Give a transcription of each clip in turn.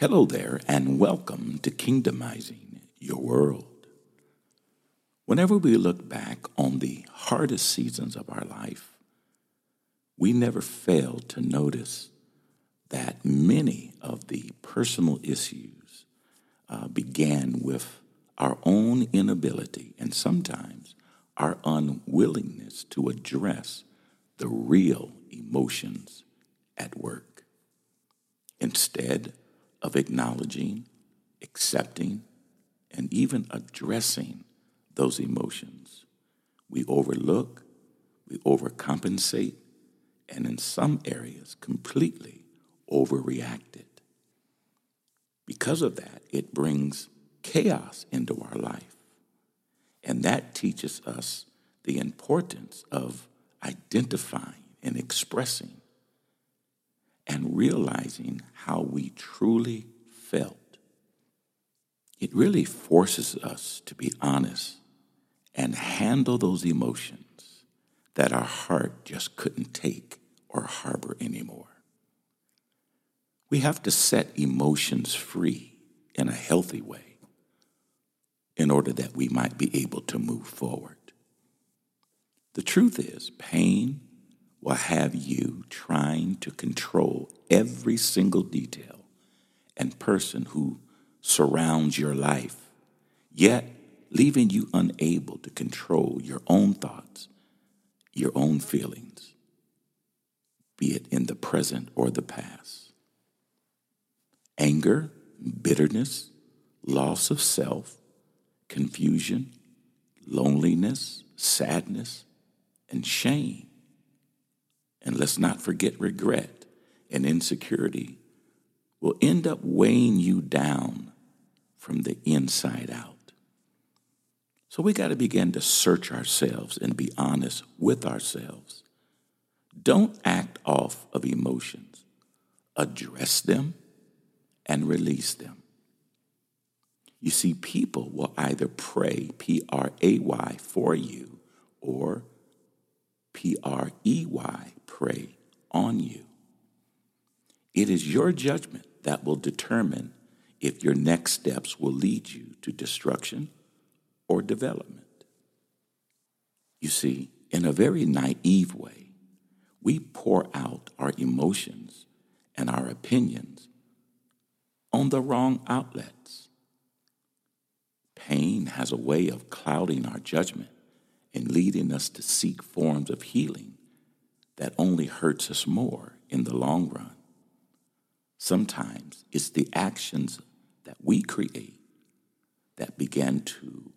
Hello there, and welcome to Kingdomizing Your World. Whenever we look back on the hardest seasons of our life, we never fail to notice that many of the personal issues uh, began with our own inability and sometimes our unwillingness to address the real emotions at work. Instead of acknowledging, accepting, and even addressing those emotions, we overlook, we overcompensate, and in some areas completely overreacted. Because of that, it brings chaos into our life. And that teaches us the importance of identifying and expressing and realizing how we truly felt. It really forces us to be honest and handle those emotions that our heart just couldn't take or harbor anymore. We have to set emotions free in a healthy way in order that we might be able to move forward. The truth is, pain will have you trying to control every single detail and person who surrounds your life, yet leaving you unable to control your own thoughts, your own feelings, be it in the present or the past. Anger, bitterness, loss of self, confusion, loneliness, sadness, and shame and let's not forget regret and insecurity will end up weighing you down from the inside out. So we got to begin to search ourselves and be honest with ourselves. Don't act off of emotions. Address them and release them. You see, people will either pray, P R A Y, for you or P R E Y, prey on you. It is your judgment that will determine if your next steps will lead you to destruction or development. You see, in a very naive way, we pour out our emotions and our opinions on the wrong outlets. Pain has a way of clouding our judgment and leading us to seek forms of healing that only hurts us more in the long run. Sometimes it's the actions that we create that begin to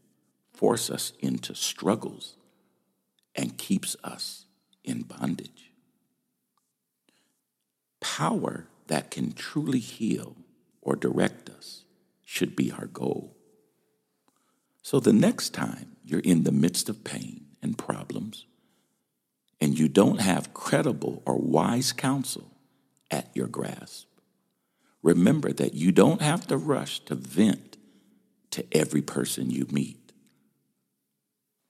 force us into struggles and keeps us in bondage. Power that can truly heal or direct us should be our goal. So the next time you're in the midst of pain and problems, and you don't have credible or wise counsel at your grasp, remember that you don't have to rush to vent to every person you meet.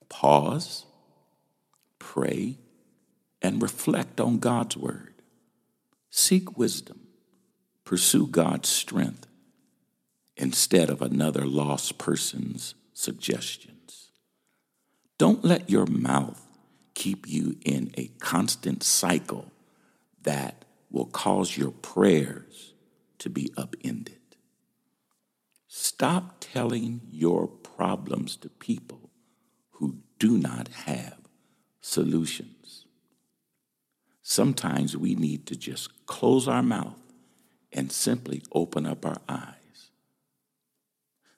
Pause, pray, and reflect on God's word. Seek wisdom, pursue God's strength instead of another lost person's suggestions. Don't let your mouth keep you in a constant cycle that will cause your prayers to be upended. Stop telling your problems to people who do not have solutions. Sometimes we need to just close our mouth and simply open up our eyes.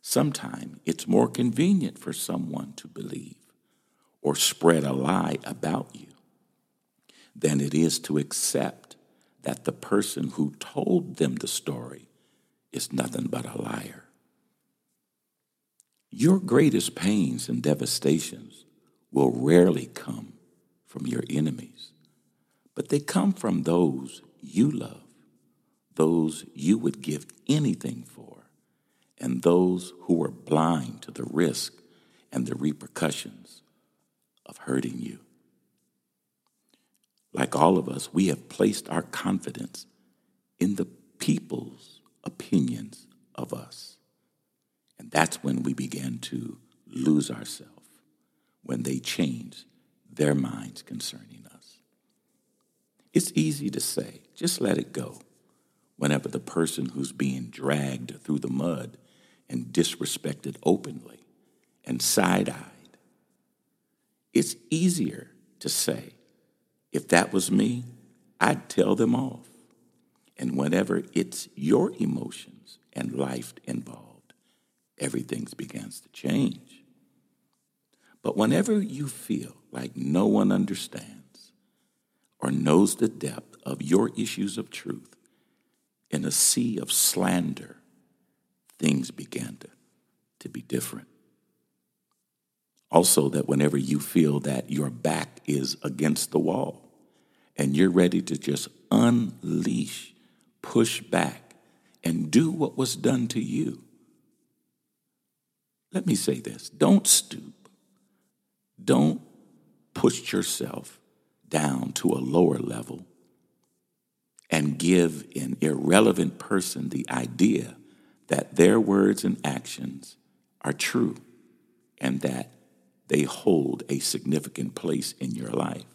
Sometimes it's more convenient for someone to believe or spread a lie about you than it is to accept that the person who told them the story is nothing but a liar. Your greatest pains and devastations will rarely come from your enemies, but they come from those you love, those you would give anything for, and those who are blind to the risk and the repercussions of hurting you. Like all of us, we have placed our confidence in the peoples opinions of us. And that's when we begin to lose ourselves, when they change their minds concerning us. It's easy to say, just let it go, whenever the person who's being dragged through the mud and disrespected openly and side eyed. It's easier to say, if that was me, I'd tell them off. And whenever it's your emotions and life involved, everything begins to change. But whenever you feel like no one understands or knows the depth of your issues of truth in a sea of slander, things began to, to be different. Also, that whenever you feel that your back is against the wall and you're ready to just unleash, push back, and do what was done to you, let me say this don't stoop. Don't push yourself down to a lower level and give an irrelevant person the idea that their words and actions are true and that they hold a significant place in your life.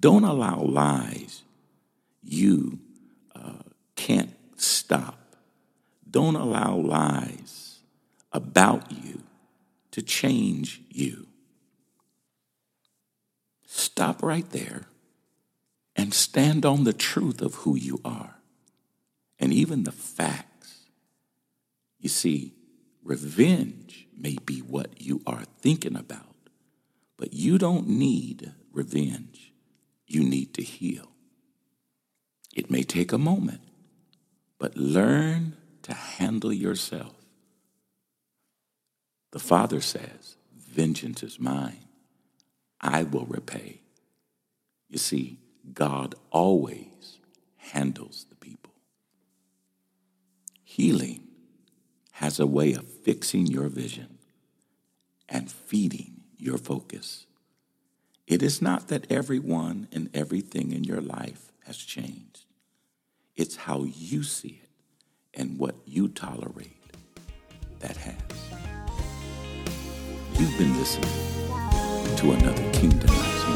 Don't allow lies you uh, can't stop. Don't allow lies about you to change you. Stop right there and stand on the truth of who you are and even the facts. You see, revenge may be what you are thinking about, but you don't need revenge. You need to heal. It may take a moment, but learn to handle yourself. The Father says, Vengeance is mine. I will repay. You see, God always handles the people. Healing has a way of fixing your vision and feeding your focus. It is not that everyone and everything in your life has changed. It's how you see it and what you tolerate that has. You've been listening to another Kingdom